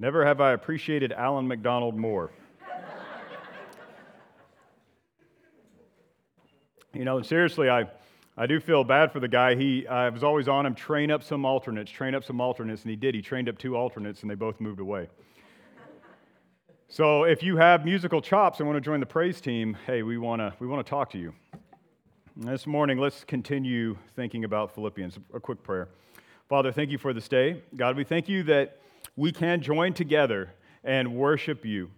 Never have I appreciated Alan McDonald more. you know, seriously, I, I do feel bad for the guy. He, I was always on him, train up some alternates, train up some alternates, and he did. He trained up two alternates, and they both moved away. so if you have musical chops and want to join the praise team, hey, we want to we want to talk to you. This morning, let's continue thinking about Philippians. A quick prayer. Father, thank you for this day. God, we thank you that we can join together and worship you.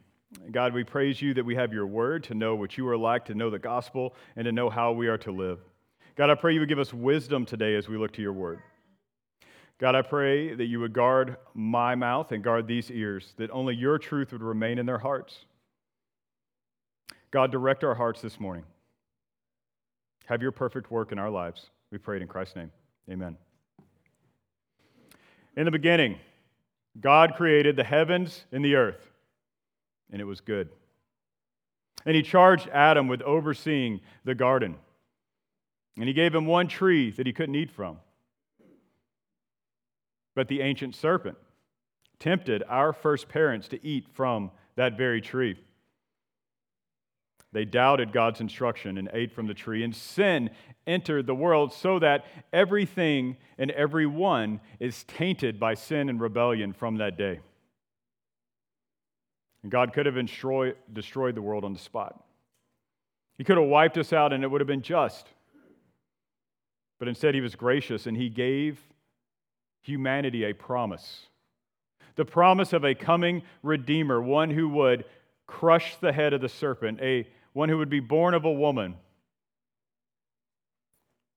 God, we praise you that we have your word to know what you are like, to know the gospel, and to know how we are to live. God, I pray you would give us wisdom today as we look to your word. God, I pray that you would guard my mouth and guard these ears, that only your truth would remain in their hearts. God, direct our hearts this morning. Have your perfect work in our lives. We pray it in Christ's name. Amen. In the beginning, God created the heavens and the earth, and it was good. And he charged Adam with overseeing the garden. And he gave him one tree that he couldn't eat from. But the ancient serpent tempted our first parents to eat from that very tree. They doubted God's instruction and ate from the tree, and sin entered the world so that everything and everyone is tainted by sin and rebellion from that day. And God could have destroyed, destroyed the world on the spot. He could have wiped us out and it would have been just. But instead, He was gracious and He gave humanity a promise the promise of a coming Redeemer, one who would crush the head of the serpent, a one who would be born of a woman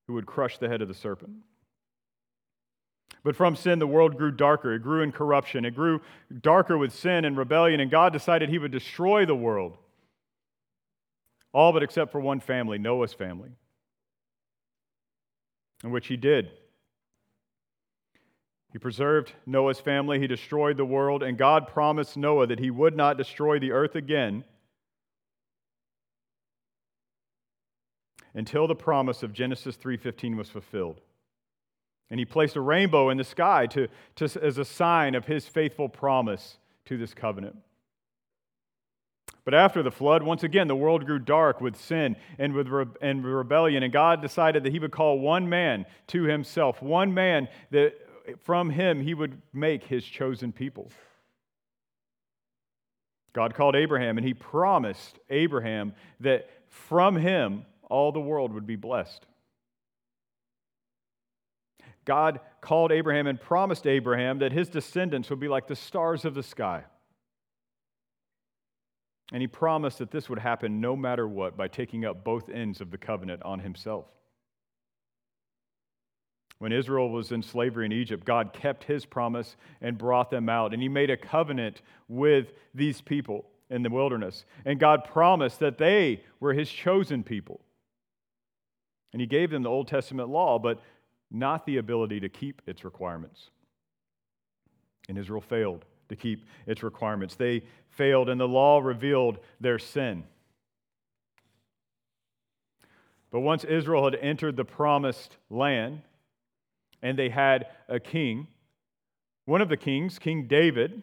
who would crush the head of the serpent. But from sin, the world grew darker. It grew in corruption. It grew darker with sin and rebellion, and God decided He would destroy the world. All but except for one family, Noah's family, in which He did. He preserved Noah's family, He destroyed the world, and God promised Noah that He would not destroy the earth again until the promise of Genesis 3:15 was fulfilled. And he placed a rainbow in the sky to, to, as a sign of his faithful promise to this covenant. But after the flood, once again, the world grew dark with sin and with re- and rebellion, and God decided that He would call one man to Himself, one man that from him He would make His chosen people. God called Abraham, and He promised Abraham that from him all the world would be blessed. God called Abraham and promised Abraham that his descendants would be like the stars of the sky. And he promised that this would happen no matter what by taking up both ends of the covenant on himself. When Israel was in slavery in Egypt, God kept his promise and brought them out. And he made a covenant with these people in the wilderness. And God promised that they were his chosen people. And he gave them the Old Testament law, but not the ability to keep its requirements. And Israel failed to keep its requirements. They failed, and the law revealed their sin. But once Israel had entered the promised land and they had a king, one of the kings, King David,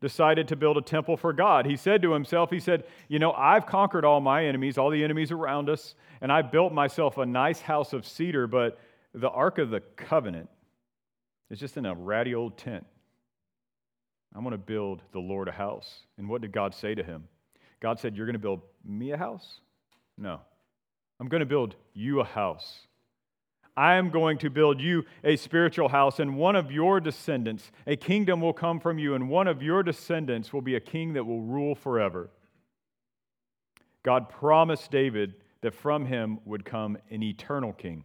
decided to build a temple for God. He said to himself, He said, You know, I've conquered all my enemies, all the enemies around us, and I built myself a nice house of cedar, but the Ark of the Covenant is just in a ratty old tent. I'm going to build the Lord a house. And what did God say to him? God said, You're going to build me a house? No. I'm going to build you a house. I am going to build you a spiritual house, and one of your descendants, a kingdom will come from you, and one of your descendants will be a king that will rule forever. God promised David that from him would come an eternal king.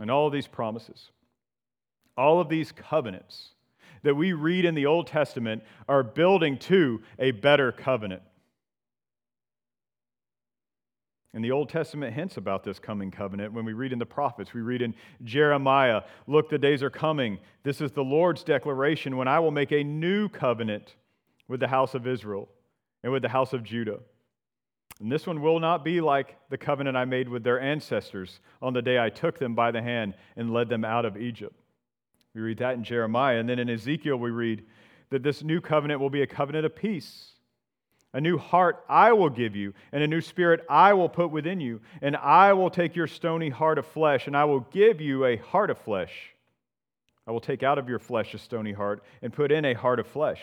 And all of these promises, all of these covenants that we read in the Old Testament are building to a better covenant. And the Old Testament hints about this coming covenant when we read in the prophets. We read in Jeremiah, Look, the days are coming. This is the Lord's declaration when I will make a new covenant with the house of Israel and with the house of Judah. And this one will not be like the covenant I made with their ancestors on the day I took them by the hand and led them out of Egypt. We read that in Jeremiah. And then in Ezekiel, we read that this new covenant will be a covenant of peace. A new heart I will give you, and a new spirit I will put within you. And I will take your stony heart of flesh, and I will give you a heart of flesh. I will take out of your flesh a stony heart, and put in a heart of flesh.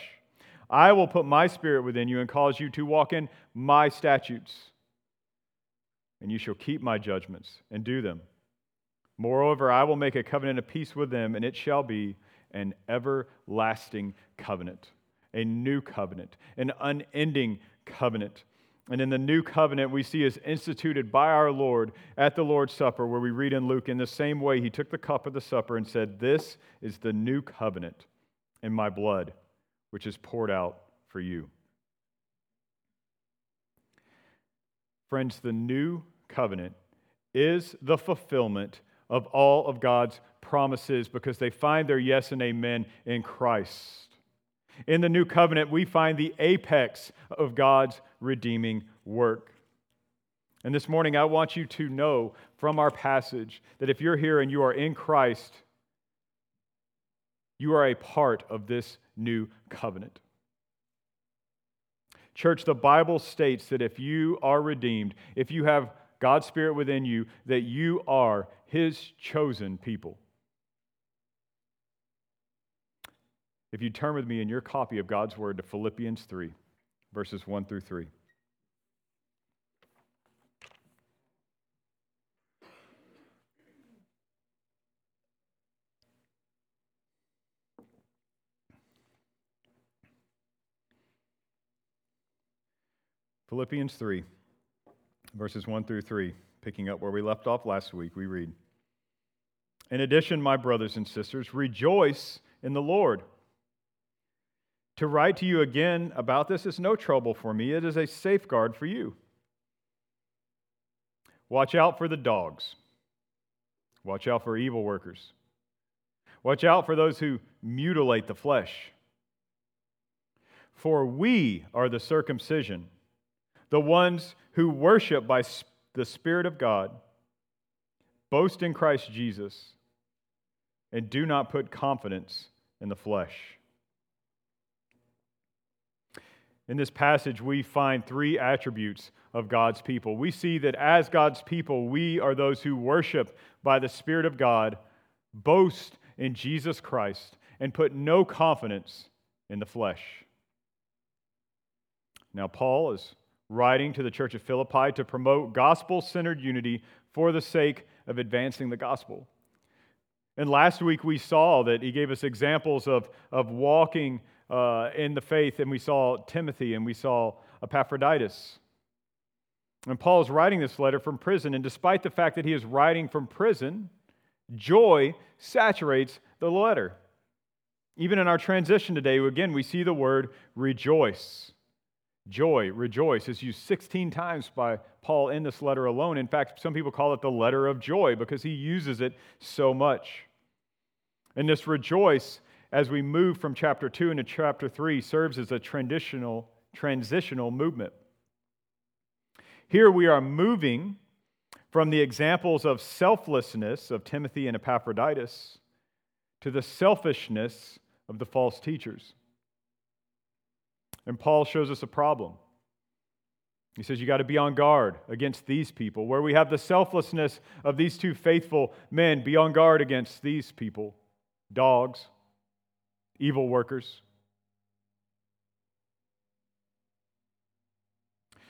I will put my spirit within you, and cause you to walk in my statutes. And you shall keep my judgments and do them. Moreover, I will make a covenant of peace with them, and it shall be an everlasting covenant, a new covenant, an unending covenant. And in the new covenant, we see is instituted by our Lord at the Lord's Supper, where we read in Luke, in the same way, he took the cup of the supper and said, This is the new covenant in my blood, which is poured out for you. Friends, the new covenant is the fulfillment of all of God's promises because they find their yes and amen in Christ. In the new covenant, we find the apex of God's redeeming work. And this morning, I want you to know from our passage that if you're here and you are in Christ, you are a part of this new covenant. Church, the Bible states that if you are redeemed, if you have God's Spirit within you, that you are His chosen people. If you turn with me in your copy of God's Word to Philippians 3, verses 1 through 3. Philippians 3 verses 1 through 3, picking up where we left off last week, we read In addition, my brothers and sisters, rejoice in the Lord. To write to you again about this is no trouble for me, it is a safeguard for you. Watch out for the dogs. Watch out for evil workers. Watch out for those who mutilate the flesh. For we are the circumcision the ones who worship by the Spirit of God, boast in Christ Jesus, and do not put confidence in the flesh. In this passage, we find three attributes of God's people. We see that as God's people, we are those who worship by the Spirit of God, boast in Jesus Christ, and put no confidence in the flesh. Now, Paul is writing to the church of Philippi to promote gospel centered unity for the sake of advancing the gospel. And last week we saw that he gave us examples of, of walking uh, in the faith, and we saw Timothy and we saw Epaphroditus. And Paul is writing this letter from prison, and despite the fact that he is writing from prison, joy saturates the letter. Even in our transition today, again, we see the word rejoice. Joy, rejoice, is used 16 times by Paul in this letter alone. In fact, some people call it the letter of joy because he uses it so much. And this rejoice, as we move from chapter 2 into chapter 3, serves as a transitional, transitional movement. Here we are moving from the examples of selflessness of Timothy and Epaphroditus to the selfishness of the false teachers. And Paul shows us a problem. He says, You got to be on guard against these people. Where we have the selflessness of these two faithful men, be on guard against these people dogs, evil workers.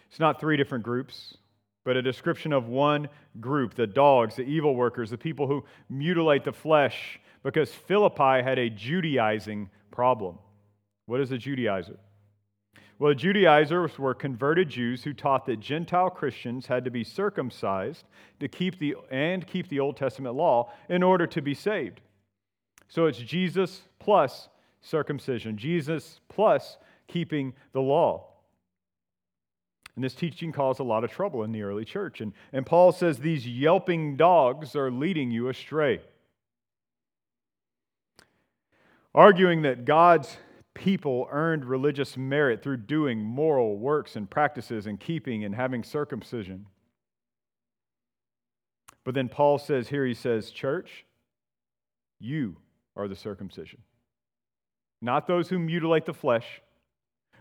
It's not three different groups, but a description of one group the dogs, the evil workers, the people who mutilate the flesh, because Philippi had a Judaizing problem. What is a Judaizer? Well, Judaizers were converted Jews who taught that Gentile Christians had to be circumcised to keep the, and keep the Old Testament law in order to be saved. So it's Jesus plus circumcision, Jesus plus keeping the law. And this teaching caused a lot of trouble in the early church. And, and Paul says these yelping dogs are leading you astray. Arguing that God's people earned religious merit through doing moral works and practices and keeping and having circumcision. But then Paul says here, he says, Church, you are the circumcision. Not those who mutilate the flesh,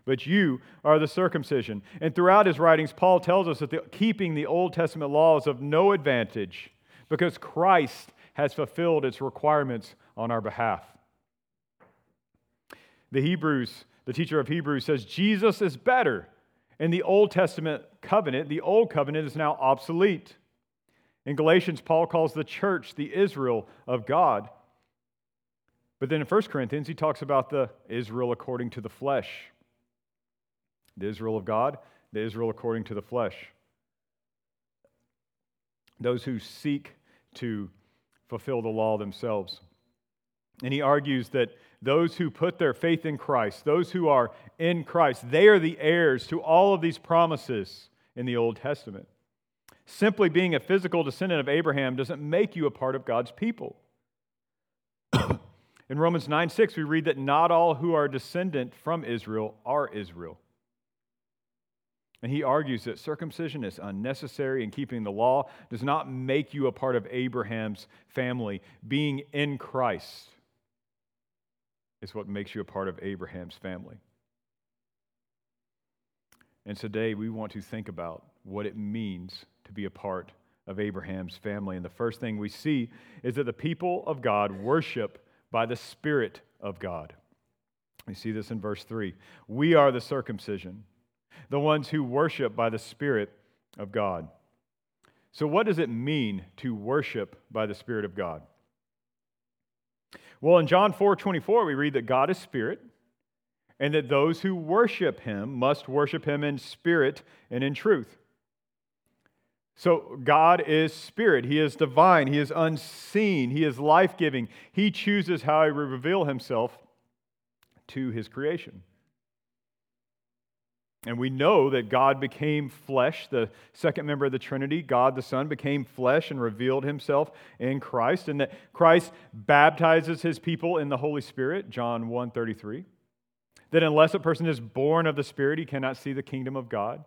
but you are the circumcision. And throughout his writings, Paul tells us that the, keeping the Old Testament law is of no advantage because Christ has fulfilled its requirements on our behalf. The Hebrews, the teacher of Hebrews says Jesus is better. In the Old Testament covenant, the old covenant is now obsolete. In Galatians, Paul calls the church the Israel of God. But then in 1 Corinthians, he talks about the Israel according to the flesh. The Israel of God, the Israel according to the flesh. Those who seek to fulfill the law themselves. And he argues that those who put their faith in Christ, those who are in Christ, they are the heirs to all of these promises in the Old Testament. Simply being a physical descendant of Abraham doesn't make you a part of God's people. In Romans 9 6, we read that not all who are descendant from Israel are Israel. And he argues that circumcision is unnecessary and keeping the law does not make you a part of Abraham's family. Being in Christ is what makes you a part of Abraham's family. And today we want to think about what it means to be a part of Abraham's family. And the first thing we see is that the people of God worship by the Spirit of God. We see this in verse 3. We are the circumcision, the ones who worship by the Spirit of God. So, what does it mean to worship by the Spirit of God? Well, in John 4 24, we read that God is spirit, and that those who worship him must worship him in spirit and in truth. So, God is spirit. He is divine. He is unseen. He is life giving. He chooses how he will reveal himself to his creation. And we know that God became flesh, the second member of the Trinity, God the Son, became flesh and revealed himself in Christ, and that Christ baptizes his people in the Holy Spirit, John 1 33. That unless a person is born of the Spirit, he cannot see the kingdom of God.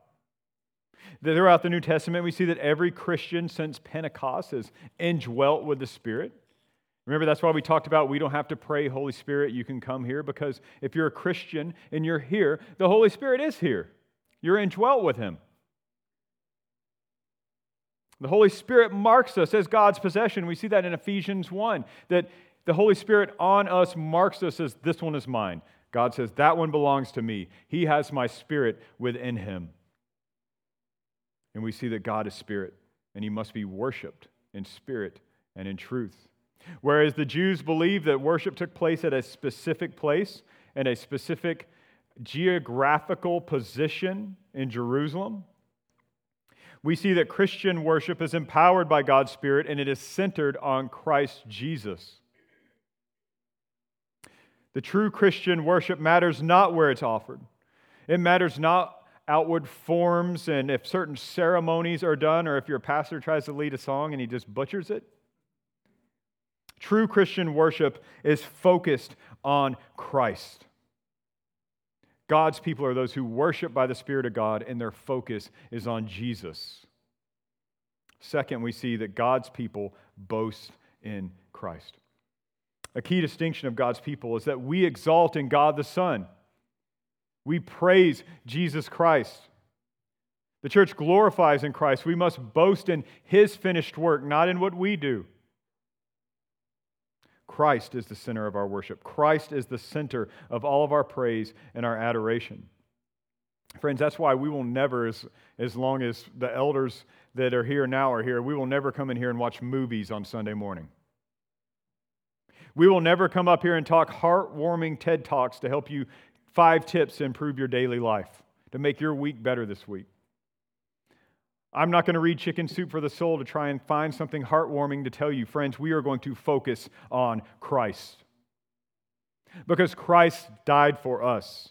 Throughout the New Testament, we see that every Christian since Pentecost is indwelt with the Spirit. Remember, that's why we talked about we don't have to pray, Holy Spirit, you can come here, because if you're a Christian and you're here, the Holy Spirit is here. You're indwelt with Him. The Holy Spirit marks us as God's possession. We see that in Ephesians 1, that the Holy Spirit on us marks us as this one is mine. God says, That one belongs to me. He has my spirit within him. And we see that God is spirit, and he must be worshiped in spirit and in truth. Whereas the Jews believed that worship took place at a specific place and a specific geographical position in Jerusalem, we see that Christian worship is empowered by God's Spirit and it is centered on Christ Jesus. The true Christian worship matters not where it's offered. It matters not outward forms and if certain ceremonies are done or if your pastor tries to lead a song and he just butchers it. True Christian worship is focused on Christ. God's people are those who worship by the Spirit of God, and their focus is on Jesus. Second, we see that God's people boast in Christ. A key distinction of God's people is that we exalt in God the Son. We praise Jesus Christ. The church glorifies in Christ. We must boast in his finished work, not in what we do. Christ is the center of our worship. Christ is the center of all of our praise and our adoration. Friends, that's why we will never, as, as long as the elders that are here now are here, we will never come in here and watch movies on Sunday morning. We will never come up here and talk heartwarming TED Talks to help you five tips to improve your daily life, to make your week better this week. I'm not going to read Chicken Soup for the Soul to try and find something heartwarming to tell you. Friends, we are going to focus on Christ. Because Christ died for us.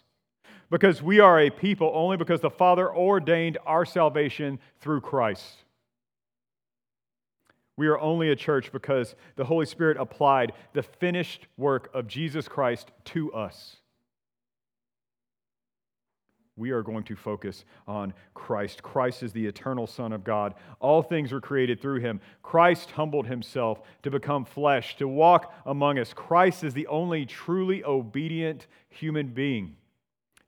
Because we are a people only because the Father ordained our salvation through Christ. We are only a church because the Holy Spirit applied the finished work of Jesus Christ to us. We are going to focus on Christ. Christ is the eternal Son of God. All things were created through him. Christ humbled himself to become flesh, to walk among us. Christ is the only truly obedient human being.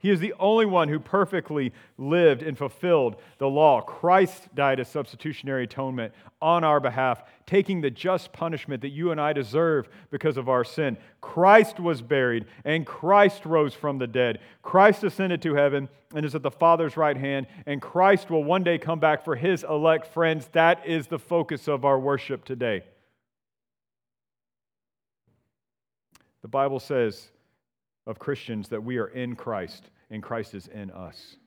He is the only one who perfectly lived and fulfilled the law. Christ died as substitutionary atonement on our behalf, taking the just punishment that you and I deserve because of our sin. Christ was buried, and Christ rose from the dead. Christ ascended to heaven and is at the Father's right hand, and Christ will one day come back for his elect friends. That is the focus of our worship today. The Bible says of Christians that we are in Christ and Christ is in us.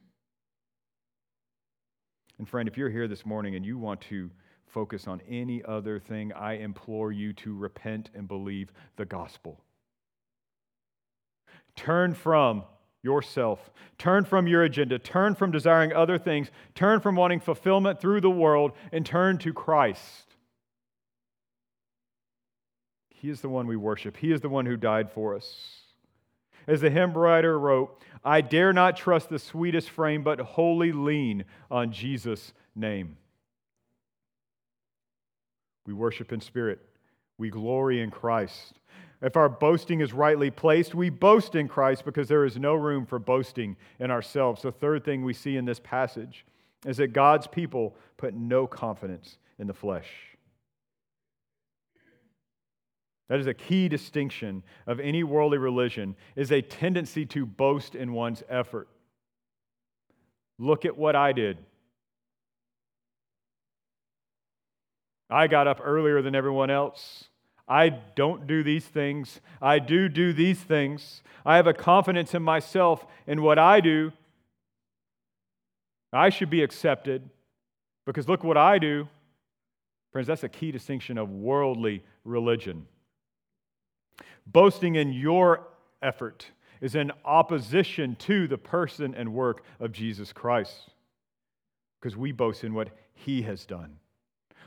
And friend, if you're here this morning and you want to focus on any other thing, I implore you to repent and believe the gospel. Turn from yourself, turn from your agenda, turn from desiring other things, turn from wanting fulfillment through the world, and turn to Christ. He is the one we worship, He is the one who died for us. As the hymn writer wrote, I dare not trust the sweetest frame, but wholly lean on Jesus' name. We worship in spirit, we glory in Christ. If our boasting is rightly placed, we boast in Christ because there is no room for boasting in ourselves. The third thing we see in this passage is that God's people put no confidence in the flesh. That is a key distinction of any worldly religion is a tendency to boast in one's effort. Look at what I did. I got up earlier than everyone else. I don't do these things. I do do these things. I have a confidence in myself in what I do. I should be accepted because look what I do. Friends, that's a key distinction of worldly religion. Boasting in your effort is in opposition to the person and work of Jesus Christ because we boast in what he has done,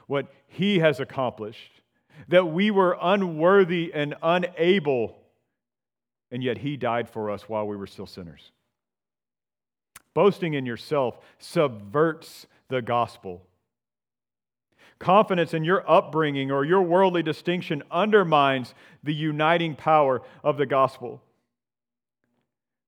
what he has accomplished, that we were unworthy and unable, and yet he died for us while we were still sinners. Boasting in yourself subverts the gospel. Confidence in your upbringing or your worldly distinction undermines the uniting power of the gospel.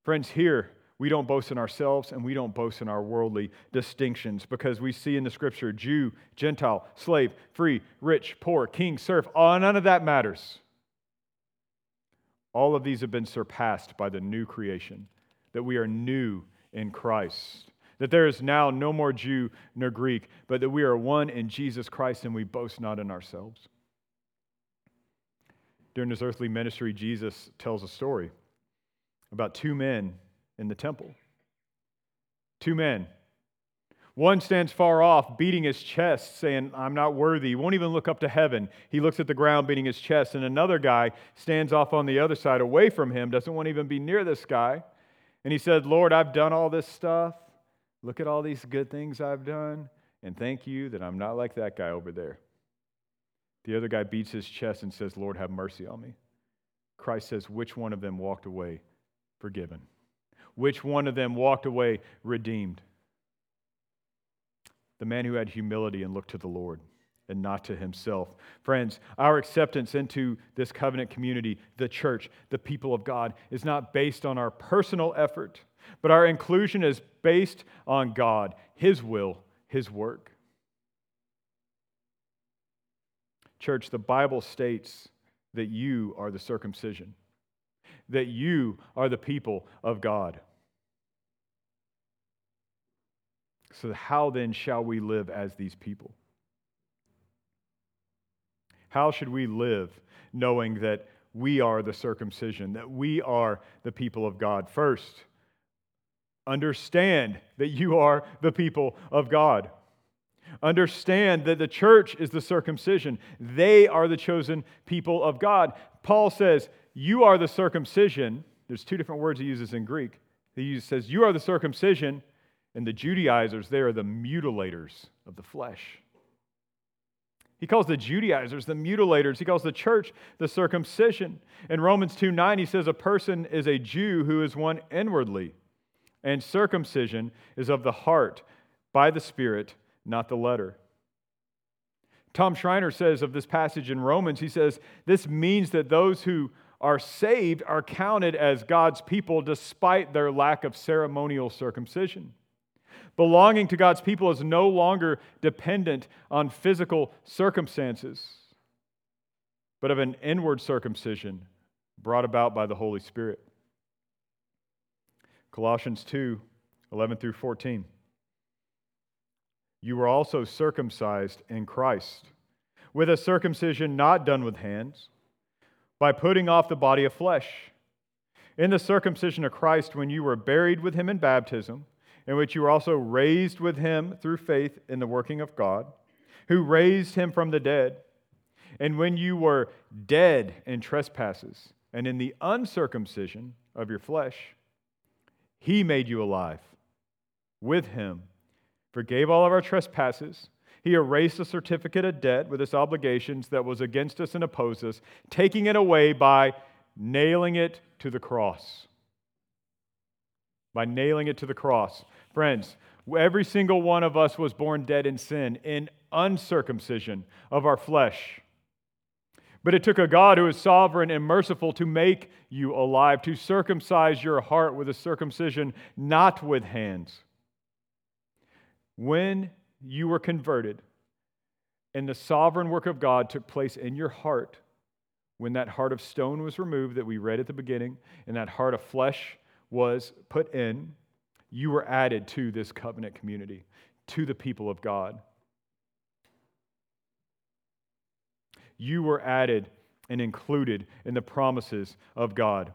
Friends, here we don't boast in ourselves and we don't boast in our worldly distinctions because we see in the scripture Jew, Gentile, slave, free, rich, poor, king, serf, all, none of that matters. All of these have been surpassed by the new creation, that we are new in Christ that there is now no more Jew nor Greek, but that we are one in Jesus Christ and we boast not in ourselves. During his earthly ministry, Jesus tells a story about two men in the temple. Two men. One stands far off, beating his chest, saying, I'm not worthy. He won't even look up to heaven. He looks at the ground, beating his chest. And another guy stands off on the other side, away from him, doesn't want to even be near this guy. And he said, Lord, I've done all this stuff. Look at all these good things I've done, and thank you that I'm not like that guy over there. The other guy beats his chest and says, Lord, have mercy on me. Christ says, Which one of them walked away forgiven? Which one of them walked away redeemed? The man who had humility and looked to the Lord and not to himself. Friends, our acceptance into this covenant community, the church, the people of God, is not based on our personal effort but our inclusion is based on God, His will, His work. Church, the Bible states that you are the circumcision, that you are the people of God. So, how then shall we live as these people? How should we live knowing that we are the circumcision, that we are the people of God? First, Understand that you are the people of God. Understand that the church is the circumcision. They are the chosen people of God. Paul says, You are the circumcision. There's two different words he uses in Greek. He says, You are the circumcision, and the Judaizers, they are the mutilators of the flesh. He calls the Judaizers the mutilators. He calls the church the circumcision. In Romans 2 9, he says, A person is a Jew who is one inwardly And circumcision is of the heart by the Spirit, not the letter. Tom Schreiner says of this passage in Romans, he says, This means that those who are saved are counted as God's people despite their lack of ceremonial circumcision. Belonging to God's people is no longer dependent on physical circumstances, but of an inward circumcision brought about by the Holy Spirit. Colossians 2 11 through 14. You were also circumcised in Christ, with a circumcision not done with hands, by putting off the body of flesh. In the circumcision of Christ, when you were buried with him in baptism, in which you were also raised with him through faith in the working of God, who raised him from the dead. And when you were dead in trespasses and in the uncircumcision of your flesh, he made you alive with him, forgave all of our trespasses. He erased the certificate of debt with its obligations that was against us and opposed us, taking it away by nailing it to the cross. By nailing it to the cross. Friends, every single one of us was born dead in sin, in uncircumcision of our flesh. But it took a God who is sovereign and merciful to make you alive, to circumcise your heart with a circumcision not with hands. When you were converted, and the sovereign work of God took place in your heart, when that heart of stone was removed that we read at the beginning, and that heart of flesh was put in, you were added to this covenant community, to the people of God. You were added and included in the promises of God.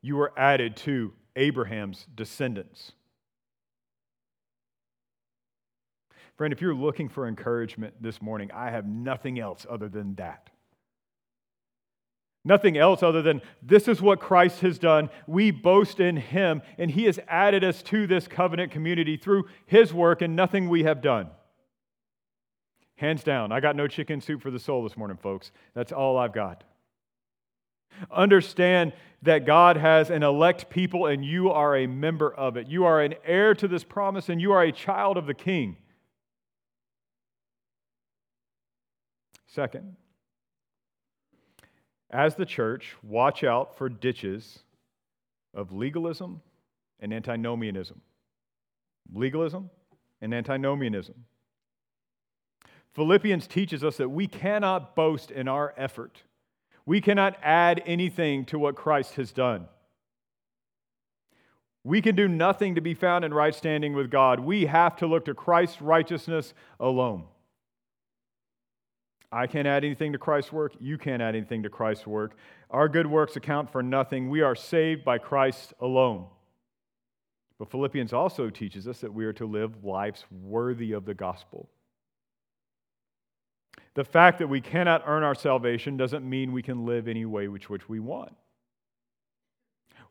You were added to Abraham's descendants. Friend, if you're looking for encouragement this morning, I have nothing else other than that. Nothing else other than this is what Christ has done. We boast in Him, and He has added us to this covenant community through His work and nothing we have done. Hands down, I got no chicken soup for the soul this morning, folks. That's all I've got. Understand that God has an elect people and you are a member of it. You are an heir to this promise and you are a child of the king. Second, as the church, watch out for ditches of legalism and antinomianism. Legalism and antinomianism. Philippians teaches us that we cannot boast in our effort. We cannot add anything to what Christ has done. We can do nothing to be found in right standing with God. We have to look to Christ's righteousness alone. I can't add anything to Christ's work. You can't add anything to Christ's work. Our good works account for nothing. We are saved by Christ alone. But Philippians also teaches us that we are to live lives worthy of the gospel. The fact that we cannot earn our salvation doesn't mean we can live any way which, which we want.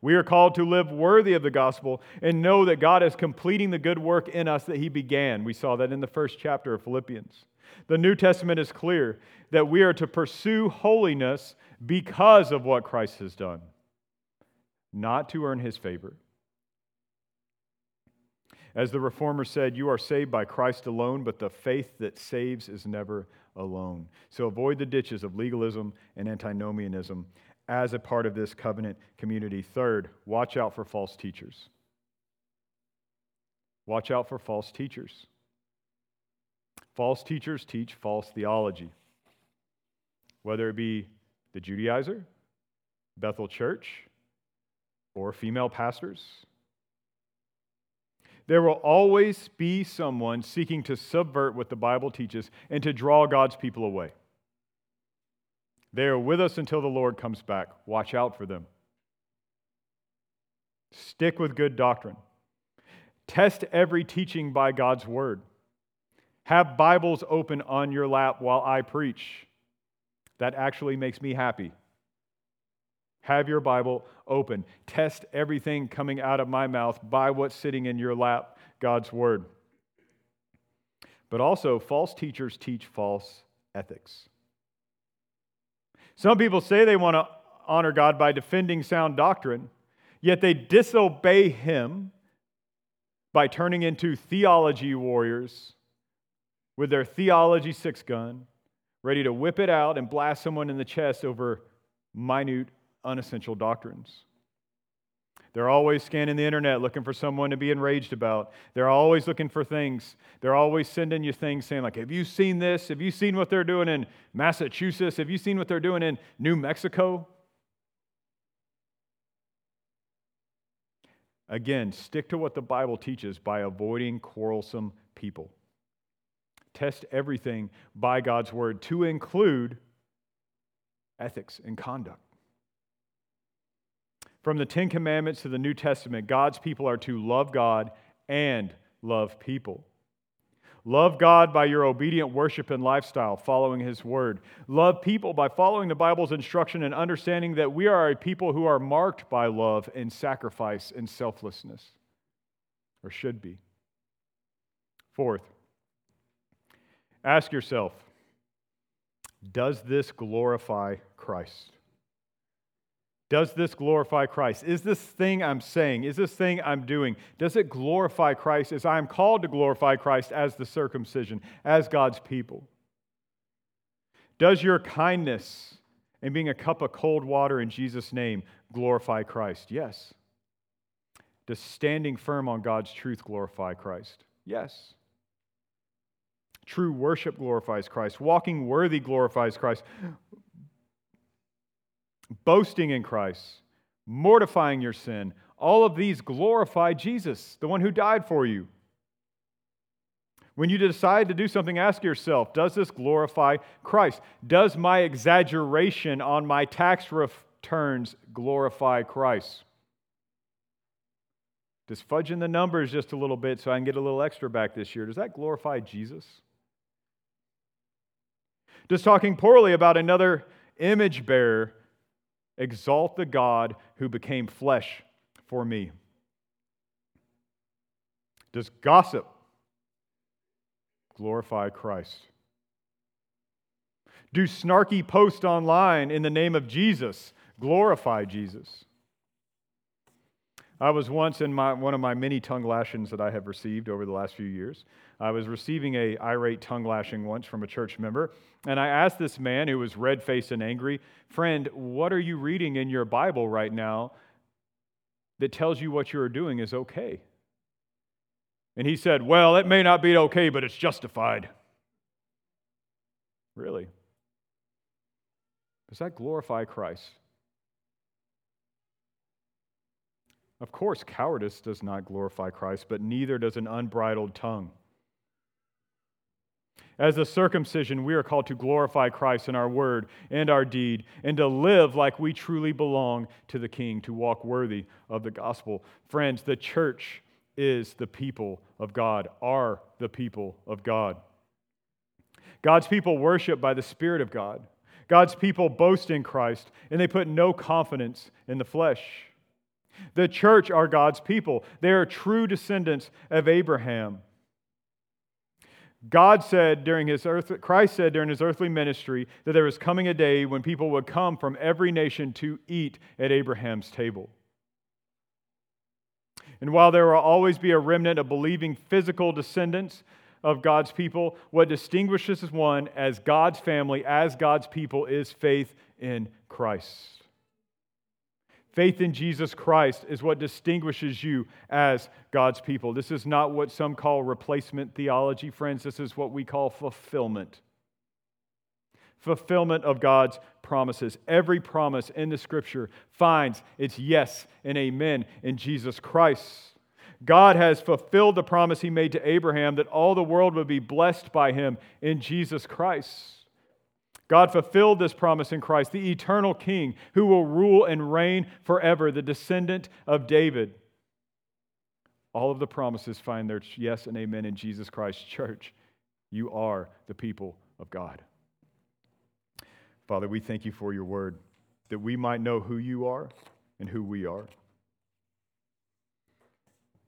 We are called to live worthy of the gospel and know that God is completing the good work in us that He began. We saw that in the first chapter of Philippians. The New Testament is clear that we are to pursue holiness because of what Christ has done, not to earn His favor. As the Reformer said, you are saved by Christ alone, but the faith that saves is never alone. So avoid the ditches of legalism and antinomianism as a part of this covenant community. Third, watch out for false teachers. Watch out for false teachers. False teachers teach false theology, whether it be the Judaizer, Bethel Church, or female pastors there will always be someone seeking to subvert what the Bible teaches and to draw God's people away. They are with us until the Lord comes back. Watch out for them. Stick with good doctrine. Test every teaching by God's word. Have Bibles open on your lap while I preach. That actually makes me happy. Have your Bible open. Test everything coming out of my mouth by what's sitting in your lap, God's Word. But also, false teachers teach false ethics. Some people say they want to honor God by defending sound doctrine, Yet they disobey him by turning into theology warriors with their theology six gun, ready to whip it out and blast someone in the chest over minute, unessential doctrines. They're always scanning the internet looking for someone to be enraged about. They're always looking for things. They're always sending you things saying, like, have you seen this? Have you seen what they're doing in Massachusetts? Have you seen what they're doing in New Mexico? Again, stick to what the Bible teaches by avoiding quarrelsome people. Test everything by God's word to include ethics and conduct. From the Ten Commandments to the New Testament, God's people are to love God and love people. Love God by your obedient worship and lifestyle, following His word. Love people by following the Bible's instruction and understanding that we are a people who are marked by love and sacrifice and selflessness, or should be. Fourth, ask yourself Does this glorify Christ? Does this glorify Christ? Is this thing I'm saying, is this thing I'm doing, does it glorify Christ as I am called to glorify Christ as the circumcision, as God's people? Does your kindness and being a cup of cold water in Jesus' name glorify Christ? Yes. Does standing firm on God's truth glorify Christ? Yes. True worship glorifies Christ. Walking worthy glorifies Christ boasting in Christ, mortifying your sin, all of these glorify Jesus, the one who died for you. When you decide to do something, ask yourself Does this glorify Christ? Does my exaggeration on my tax returns glorify Christ? Does fudging the numbers just a little bit so I can get a little extra back this year, does that glorify Jesus? Does talking poorly about another image bearer exalt the God who became flesh for me? Does gossip glorify Christ? Do snarky posts online in the name of Jesus glorify Jesus? I was once in my, one of my many tongue lashings that I have received over the last few years. I was receiving a irate tongue lashing once from a church member, and I asked this man who was red faced and angry, Friend, what are you reading in your Bible right now that tells you what you're doing is okay? And he said, Well, it may not be okay, but it's justified. Really? Does that glorify Christ? Of course, cowardice does not glorify Christ, but neither does an unbridled tongue. As a circumcision, we are called to glorify Christ in our word and our deed, and to live like we truly belong to the King, to walk worthy of the gospel. Friends, the church is the people of God, are the people of God. God's people worship by the Spirit of God. God's people boast in Christ, and they put no confidence in the flesh. The church are God's people. They are true descendants of Abraham. God said during his earth, Christ said during his earthly ministry that there was coming a day when people would come from every nation to eat at Abraham's table. And while there will always be a remnant of believing physical descendants of God's people, what distinguishes one as God's family, as God's people, is faith in Christ. Faith in Jesus Christ is what distinguishes you as God's people. This is not what some call replacement theology, friends. This is what we call fulfillment. Fulfillment of God's promises. Every promise in the scripture finds its yes and amen in Jesus Christ. God has fulfilled the promise he made to Abraham that all the world would be blessed by him in Jesus Christ. God fulfilled this promise in Christ, the eternal King who will rule and reign forever, the descendant of David. All of the promises find their yes and amen in Jesus Christ. Church, you are the people of God. Father, we thank you for your word, that we might know who you are and who we are.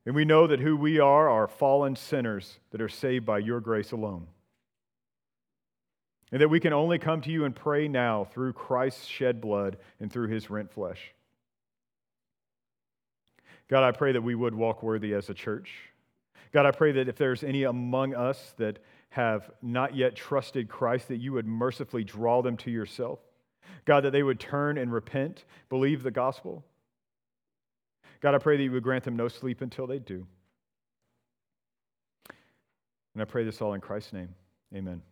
And we know that who we are are fallen sinners that are saved by your grace alone and that we can only come to you and pray now through Christ's shed blood and through his rent flesh. God, I pray that we would walk worthy as a church. God, I pray that if there's any among us that have not yet trusted Christ, that you would mercifully draw them to yourself. God, that they would turn and repent, believe the gospel. God, I pray that you would grant them no sleep until they do. And I pray this all in Christ's name. Amen.